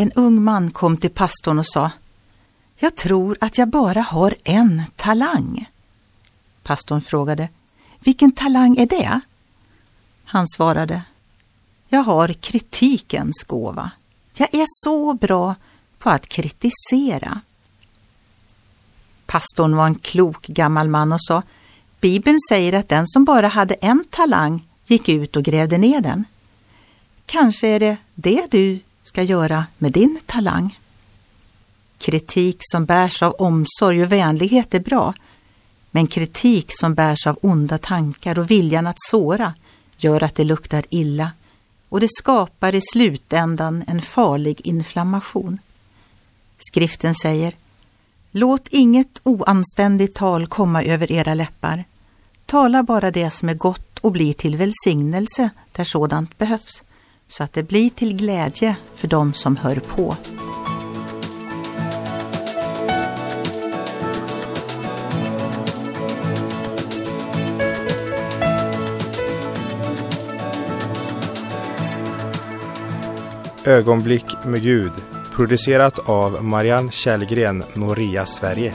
En ung man kom till pastorn och sa Jag tror att jag bara har en talang. Pastorn frågade Vilken talang är det? Han svarade Jag har kritikens gåva. Jag är så bra på att kritisera. Pastorn var en klok gammal man och sa Bibeln säger att den som bara hade en talang gick ut och grävde ner den. Kanske är det det du ska göra med din talang. Kritik som bärs av omsorg och vänlighet är bra, men kritik som bärs av onda tankar och viljan att såra gör att det luktar illa och det skapar i slutändan en farlig inflammation. Skriften säger Låt inget oanständigt tal komma över era läppar. Tala bara det som är gott och blir till välsignelse där sådant behövs, så att det blir till glädje för dem som hör på. Ögonblick med Gud producerat av Marianne Källgren, Noria Sverige.